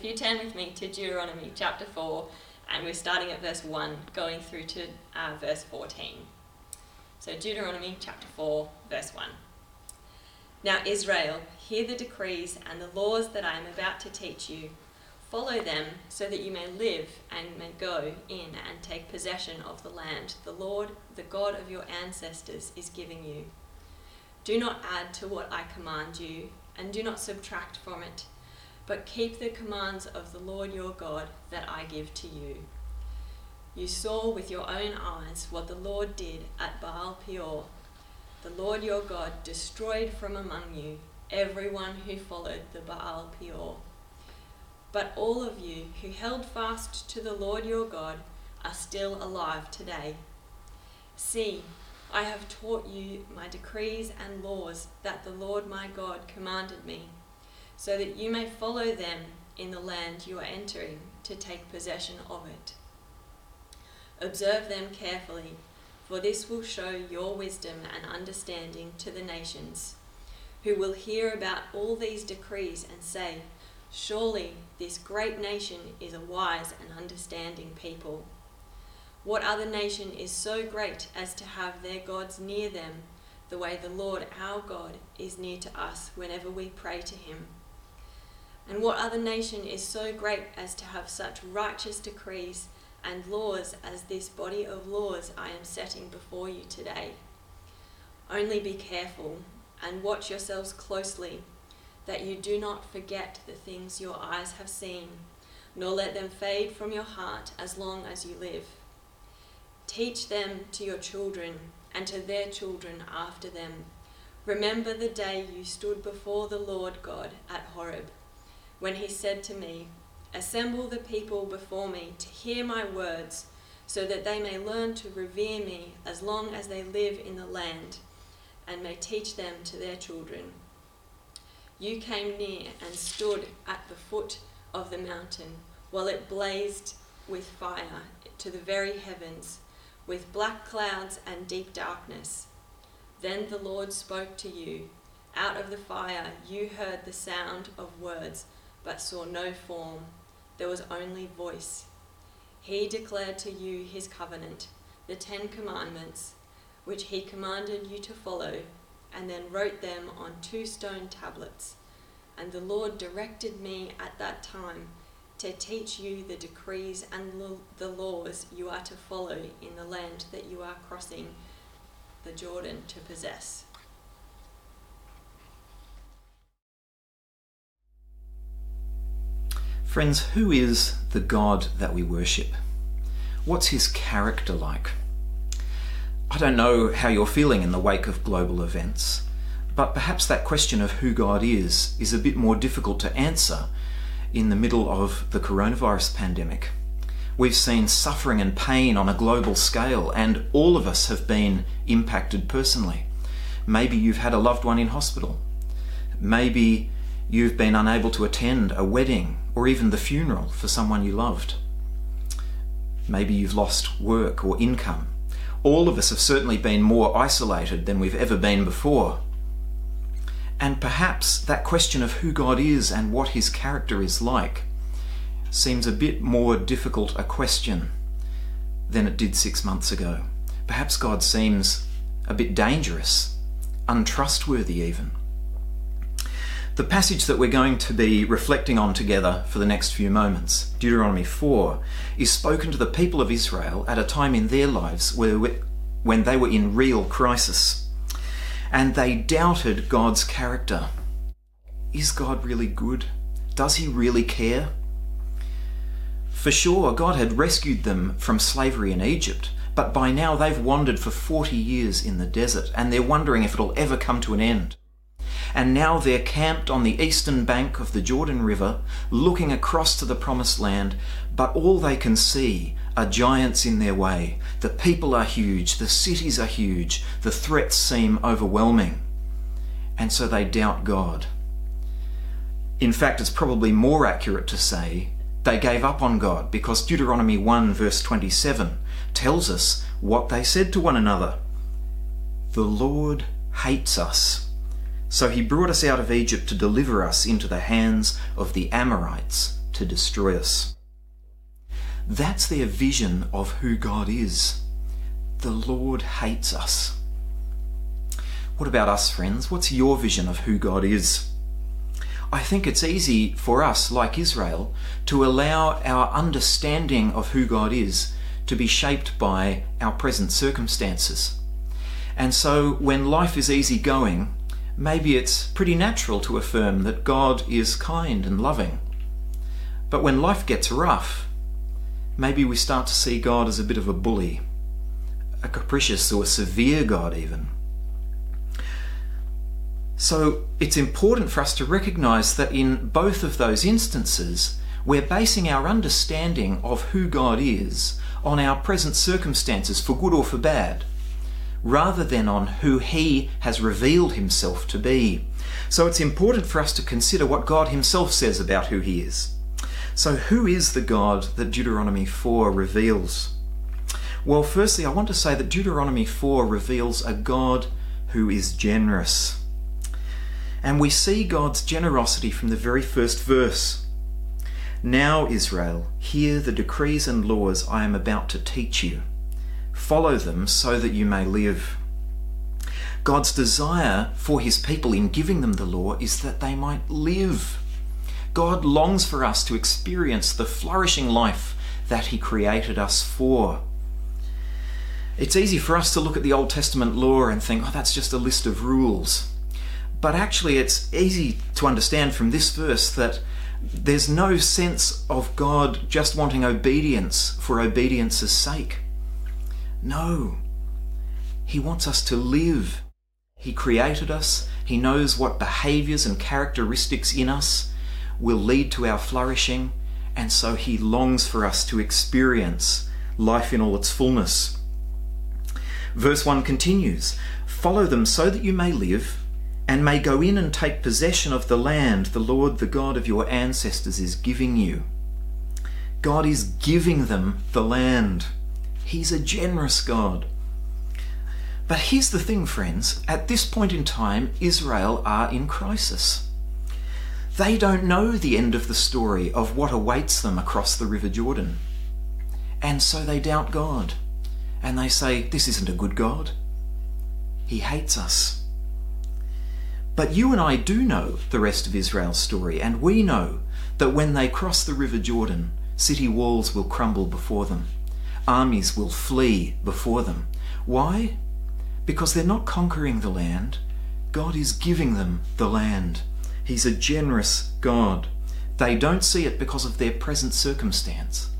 if you turn with me to Deuteronomy chapter 4, and we're starting at verse 1, going through to uh, verse 14. So, Deuteronomy chapter 4, verse 1. Now, Israel, hear the decrees and the laws that I am about to teach you. Follow them so that you may live and may go in and take possession of the land the Lord, the God of your ancestors, is giving you. Do not add to what I command you, and do not subtract from it, but keep the commands of the Lord your God that I give to you. You saw with your own eyes what the Lord did at Baal Peor. The Lord your God destroyed from among you everyone who followed the Baal Peor. But all of you who held fast to the Lord your God are still alive today. See, I have taught you my decrees and laws that the Lord my God commanded me, so that you may follow them in the land you are entering to take possession of it. Observe them carefully, for this will show your wisdom and understanding to the nations, who will hear about all these decrees and say, Surely this great nation is a wise and understanding people. What other nation is so great as to have their gods near them, the way the Lord our God is near to us whenever we pray to him? And what other nation is so great as to have such righteous decrees and laws as this body of laws I am setting before you today? Only be careful and watch yourselves closely, that you do not forget the things your eyes have seen, nor let them fade from your heart as long as you live Teach them to your children and to their children after them. Remember the day you stood before the Lord God at Horeb, when he said to me, Assemble the people before me to hear my words, so that they may learn to revere me as long as they live in the land, and may teach them to their children. You came near and stood at the foot of the mountain, while it blazed with fire to the very heavens with black clouds and deep darkness. Then the Lord spoke to you. Out of the fire you heard the sound of words, but saw no form. There was only voice. He declared to you his covenant, the Ten Commandments, which he commanded you to follow, and then wrote them on two stone tablets. And the Lord directed me at that time to teach you the decrees and the laws you are to follow in the land that you are crossing the Jordan to possess. Friends, who is the God that we worship? What's his character like? I don't know how you're feeling in the wake of global events, but perhaps that question of who God is is a bit more difficult to answer in the middle of the coronavirus pandemic. We've seen suffering and pain on a global scale, and all of us have been impacted personally. Maybe you've had a loved one in hospital. Maybe you've been unable to attend a wedding or even the funeral for someone you loved. Maybe you've lost work or income. All of us have certainly been more isolated than we've ever been before. And perhaps that question of who God is and what his character is like seems a bit more difficult a question than it did six months ago. Perhaps God seems a bit dangerous, untrustworthy even. The passage that we're going to be reflecting on together for the next few moments, Deuteronomy 4, is spoken to the people of Israel at a time in their lives where, when they were in real crisis and they doubted God's character. Is God really good? Does he really care? For sure, God had rescued them from slavery in Egypt, but by now they've wandered for 40 years in the desert and they're wondering if it'll ever come to an end. And now they're camped on the eastern bank of the Jordan River, looking across to the promised land, but all they can see are giants in their way. The people are huge, the cities are huge, the threats seem overwhelming. And so they doubt God. In fact, it's probably more accurate to say they gave up on God because Deuteronomy 1 verse 27 tells us what they said to one another. The Lord hates us. So he brought us out of Egypt to deliver us into the hands of the Amorites to destroy us. That's their vision of who God is. The Lord hates us. What about us, friends? What's your vision of who God is? I think it's easy for us, like Israel, to allow our understanding of who God is to be shaped by our present circumstances. And so when life is easy going, maybe it's pretty natural to affirm that God is kind and loving. But when life gets rough, maybe we start to see God as a bit of a bully, a capricious or severe God, even. So it's important for us to recognize that in both of those instances, we're basing our understanding of who God is on our present circumstances, for good or for bad, rather than on who He has revealed Himself to be. So it's important for us to consider what God Himself says about who He is. So, who is the God that Deuteronomy 4 reveals? Well, firstly, I want to say that Deuteronomy 4 reveals a God who is generous. And we see God's generosity from the very first verse. Now, Israel, hear the decrees and laws I am about to teach you. Follow them so that you may live. God's desire for his people in giving them the law is that they might live. God longs for us to experience the flourishing life that he created us for. It's easy for us to look at the Old Testament law and think, oh, that's just a list of rules. But actually, it's easy to understand from this verse that there's no sense of God just wanting obedience for obedience's sake. No. He wants us to live. He created us. He knows what behaviors and characteristics in us will lead to our flourishing, and so He longs for us to experience life in all its fullness. Verse 1 continues Follow them so that you may live and may go in and take possession of the land the Lord, the God of your ancestors, is giving you. God is giving them the land. He's a generous God. But here's the thing, friends. At this point in time, Israel are in crisis. They don't know the end of the story of what awaits them across the River Jordan. And so they doubt God. And they say, This isn't a good God. He hates us. But you and I do know the rest of Israel's story, and we know that when they cross the River Jordan, city walls will crumble before them, armies will flee before them. Why? Because they're not conquering the land, God is giving them the land. He's a generous God. They don't see it because of their present circumstance.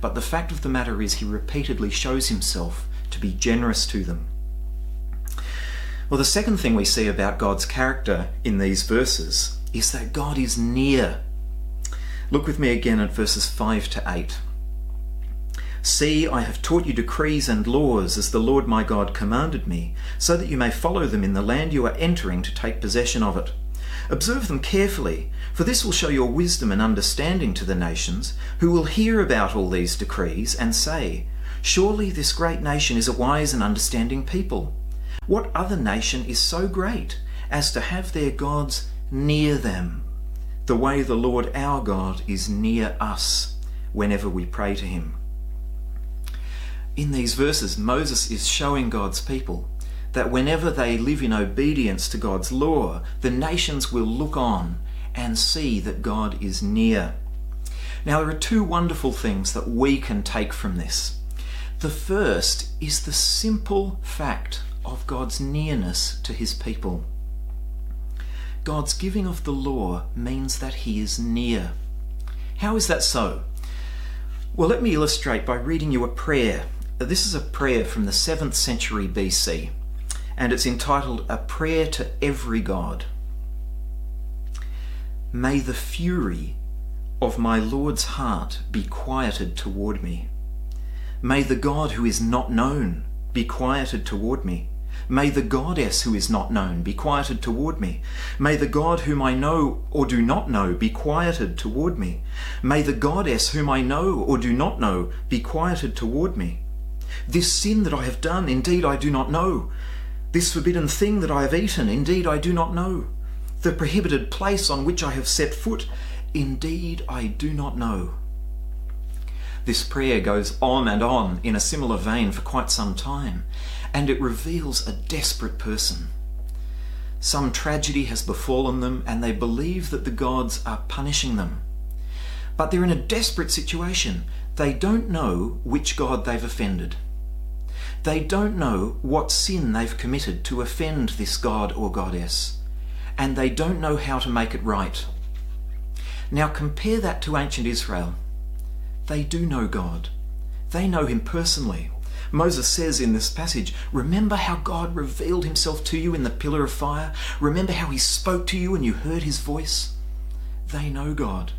But the fact of the matter is, He repeatedly shows Himself to be generous to them. Well, the second thing we see about God's character in these verses is that God is near. Look with me again at verses 5 to 8. See, I have taught you decrees and laws as the Lord my God commanded me, so that you may follow them in the land you are entering to take possession of it. Observe them carefully, for this will show your wisdom and understanding to the nations, who will hear about all these decrees and say, Surely this great nation is a wise and understanding people. What other nation is so great as to have their gods near them, the way the Lord our God is near us whenever we pray to him? In these verses, Moses is showing God's people that whenever they live in obedience to God's law, the nations will look on and see that God is near. Now, there are two wonderful things that we can take from this. The first is the simple fact of God's nearness to his people. God's giving of the law means that he is near. How is that so? Well, let me illustrate by reading you a prayer. This is a prayer from the 7th century BC, and it's entitled A Prayer to Every God. May the fury of my Lord's heart be quieted toward me. May the God who is not known be quieted toward me. May the goddess who is not known be quieted toward me. May the God whom I know or do not know be quieted toward me. May the goddess whom I know or do not know be quieted toward me. This sin that I have done, indeed I do not know. This forbidden thing that I have eaten, indeed I do not know. The prohibited place on which I have set foot, Indeed, I do not know. This prayer goes on and on in a similar vein for quite some time, and it reveals a desperate person. Some tragedy has befallen them, and they believe that the gods are punishing them. But they're in a desperate situation. They don't know which God they've offended. They don't know what sin they've committed to offend this God or Goddess, and they don't know how to make it right. Now compare that to ancient Israel. They do know God. They know Him personally. Moses says in this passage, Remember how God revealed Himself to you in the pillar of fire? Remember how He spoke to you and you heard His voice? They know God.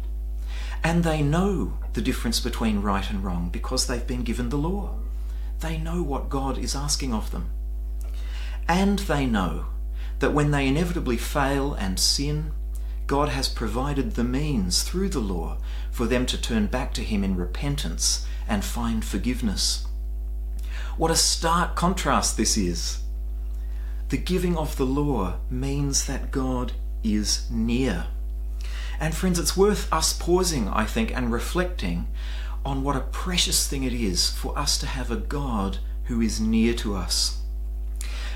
And they know the difference between right and wrong because they've been given the law. They know what God is asking of them. And they know that when they inevitably fail and sin, God has provided the means through the law for them to turn back to Him in repentance and find forgiveness. What a stark contrast this is! The giving of the law means that God is near. And friends, it's worth us pausing, I think, and reflecting on what a precious thing it is for us to have a God who is near to us.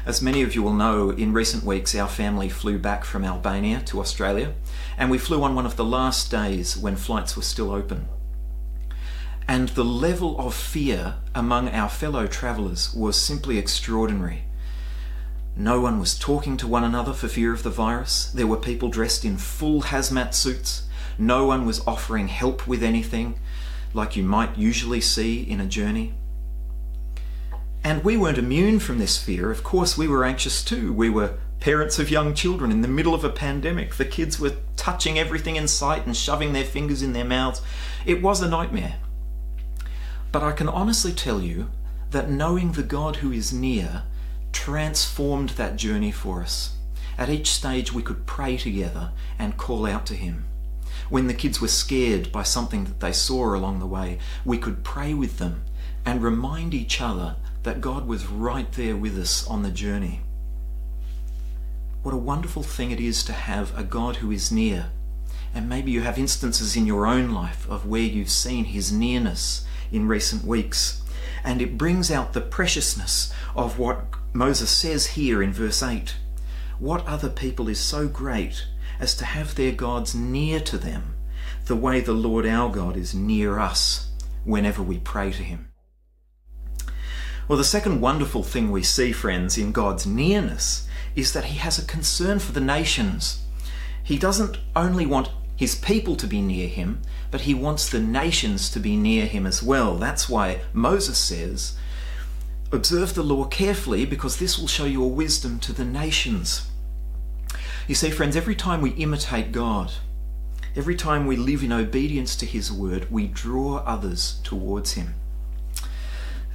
As many of you will know, in recent weeks our family flew back from Albania to Australia, and we flew on one of the last days when flights were still open. And the level of fear among our fellow travellers was simply extraordinary. No one was talking to one another for fear of the virus. There were people dressed in full hazmat suits. No one was offering help with anything like you might usually see in a journey. And we weren't immune from this fear. Of course, we were anxious too. We were parents of young children in the middle of a pandemic. The kids were touching everything in sight and shoving their fingers in their mouths. It was a nightmare. But I can honestly tell you that knowing the God who is near transformed that journey for us. At each stage, we could pray together and call out to Him. When the kids were scared by something that they saw along the way, we could pray with them and remind each other that God was right there with us on the journey. What a wonderful thing it is to have a God who is near. And maybe you have instances in your own life of where you've seen his nearness in recent weeks. And it brings out the preciousness of what Moses says here in verse 8. What other people is so great as to have their gods near to them, the way the Lord our God is near us whenever we pray to Him. Well, the second wonderful thing we see, friends, in God's nearness is that He has a concern for the nations. He doesn't only want His people to be near Him, but He wants the nations to be near Him as well. That's why Moses says, Observe the law carefully, because this will show your wisdom to the nations. You see, friends, every time we imitate God, every time we live in obedience to His word, we draw others towards Him.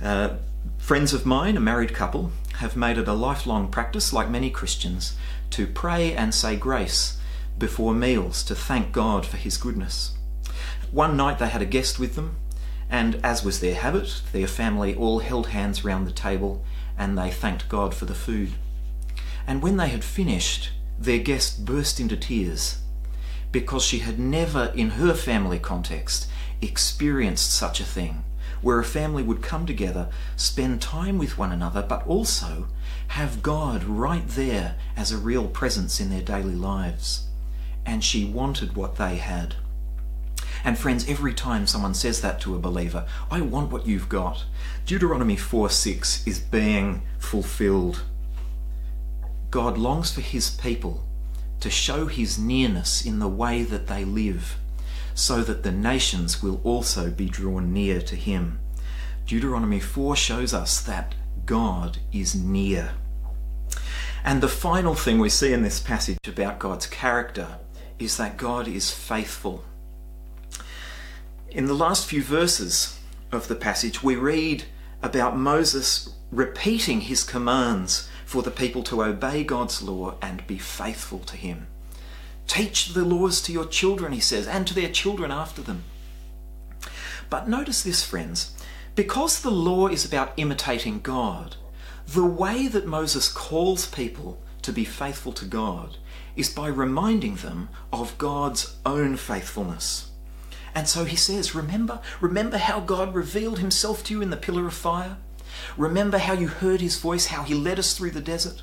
Uh, friends of mine, a married couple, have made it a lifelong practice, like many Christians, to pray and say grace before meals to thank God for His goodness. One night they had a guest with them, and as was their habit, their family all held hands round the table and they thanked God for the food. And when they had finished, their guest burst into tears because she had never, in her family context, experienced such a thing where a family would come together, spend time with one another, but also have God right there as a real presence in their daily lives. And she wanted what they had. And friends, every time someone says that to a believer, I want what you've got, Deuteronomy 4 6 is being fulfilled. God longs for his people to show his nearness in the way that they live, so that the nations will also be drawn near to him. Deuteronomy 4 shows us that God is near. And the final thing we see in this passage about God's character is that God is faithful. In the last few verses of the passage, we read about Moses repeating his commands for the people to obey God's law and be faithful to Him. Teach the laws to your children, he says, and to their children after them. But notice this, friends. Because the law is about imitating God, the way that Moses calls people to be faithful to God is by reminding them of God's own faithfulness. And so he says, Remember, remember how God revealed himself to you in the pillar of fire? Remember how you heard his voice, how he led us through the desert?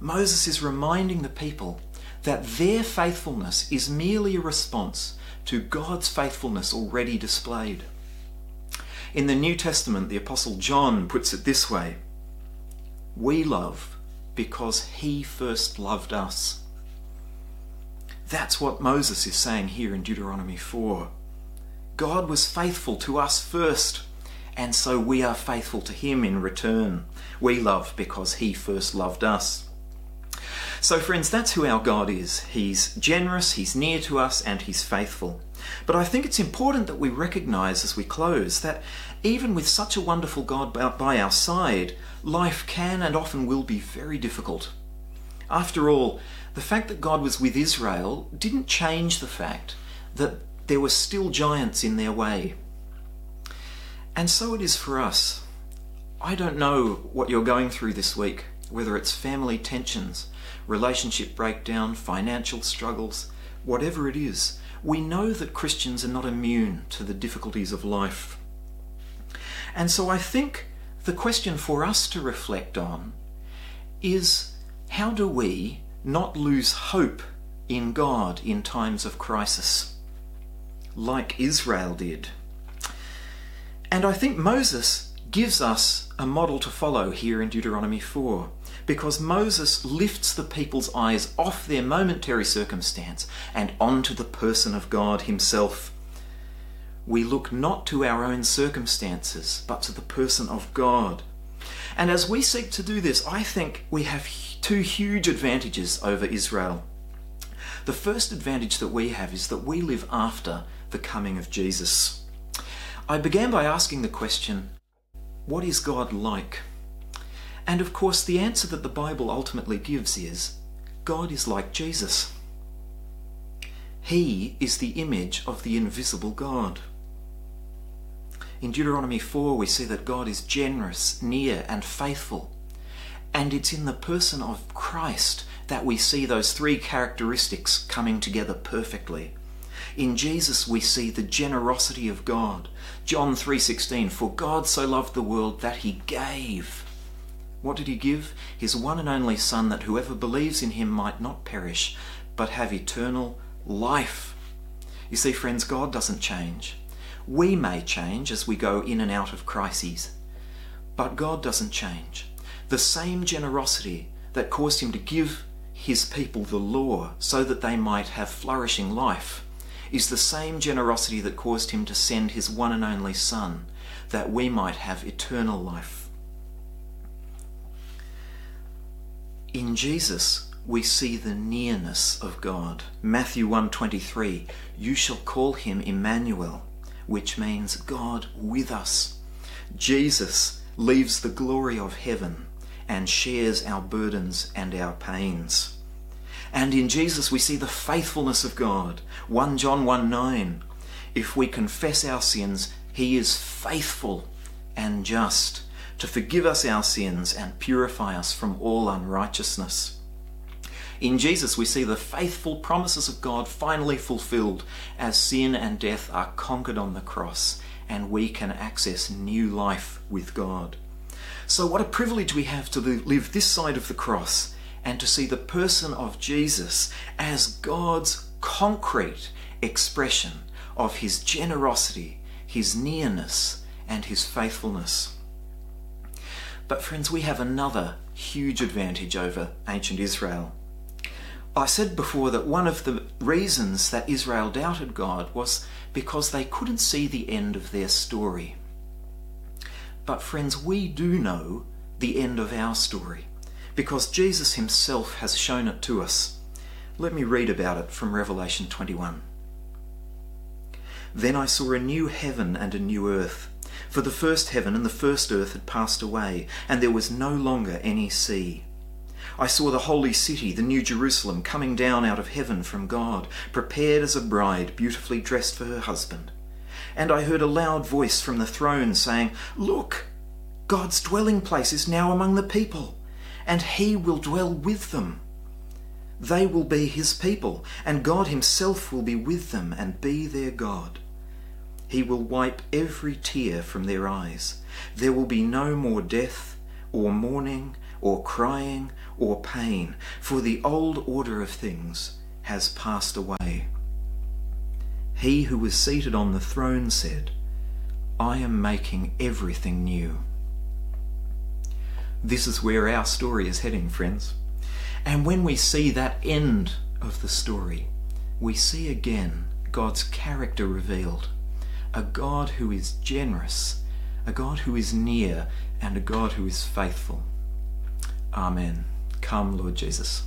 Moses is reminding the people that their faithfulness is merely a response to God's faithfulness already displayed. In the New Testament, the Apostle John puts it this way We love because he first loved us. That's what Moses is saying here in Deuteronomy 4. God was faithful to us first, and so we are faithful to him in return. We love because he first loved us. So, friends, that's who our God is. He's generous, He's near to us, and He's faithful. But I think it's important that we recognize as we close that even with such a wonderful God by our side, life can and often will be very difficult. After all, the fact that God was with Israel didn't change the fact that there were still giants in their way. And so it is for us. I don't know what you're going through this week, whether it's family tensions, relationship breakdown, financial struggles, whatever it is, we know that Christians are not immune to the difficulties of life. And so I think the question for us to reflect on is how do we not lose hope in God in times of crisis, like Israel did? And I think Moses gives us a model to follow here in Deuteronomy 4 because Moses lifts the people's eyes off their momentary circumstance and onto the person of God Himself. We look not to our own circumstances, but to the person of God. And as we seek to do this, I think we have two huge advantages over Israel. The first advantage that we have is that we live after the coming of Jesus. I began by asking the question what is God like? And of course, the answer that the Bible ultimately gives is God is like Jesus. He is the image of the invisible God. In Deuteronomy 4, we see that God is generous, near, and faithful. And it's in the person of Christ that we see those three characteristics coming together perfectly. In Jesus we see the generosity of God. John 3:16 For God so loved the world that he gave what did he give? His one and only Son, that whoever believes in him might not perish, but have eternal life. You see, friends, God doesn't change. We may change as we go in and out of crises, but God doesn't change. The same generosity that caused him to give his people the law so that they might have flourishing life is the same generosity that caused him to send his one and only Son that we might have eternal life. In Jesus, we see the nearness of God. Matthew 1:23, you shall call him Emmanuel, which means God with us. Jesus leaves the glory of heaven and shares our burdens and our pains. And in Jesus we see the faithfulness of God. 1 John 1 9. If we confess our sins, he is faithful and just to forgive us our sins and purify us from all unrighteousness. In Jesus, we see the faithful promises of God finally fulfilled as sin and death are conquered on the cross and we can access new life with God. So, what a privilege we have to live this side of the cross and to see the person of Jesus as God's concrete expression of his generosity, his nearness, and his faithfulness. But, friends, we have another huge advantage over ancient Israel. I said before that one of the reasons that Israel doubted God was because they couldn't see the end of their story. But, friends, we do know the end of our story because Jesus himself has shown it to us. Let me read about it from Revelation 21. Then I saw a new heaven and a new earth. For the first heaven and the first earth had passed away, and there was no longer any sea. I saw the holy city, the new Jerusalem, coming down out of heaven from God, prepared as a bride beautifully dressed for her husband. And I heard a loud voice from the throne saying, Look, God's dwelling place is now among the people, and he will dwell with them. They will be his people, and God himself will be with them and be their God. He will wipe every tear from their eyes. There will be no more death, or mourning, or crying, or pain, for the old order of things has passed away. He who was seated on the throne said, I am making everything new. This is where our story is heading, friends. And when we see that end of the story, we see again God's character revealed a God who is generous, a God who is near, and a God who is faithful. Amen. Come, Lord Jesus.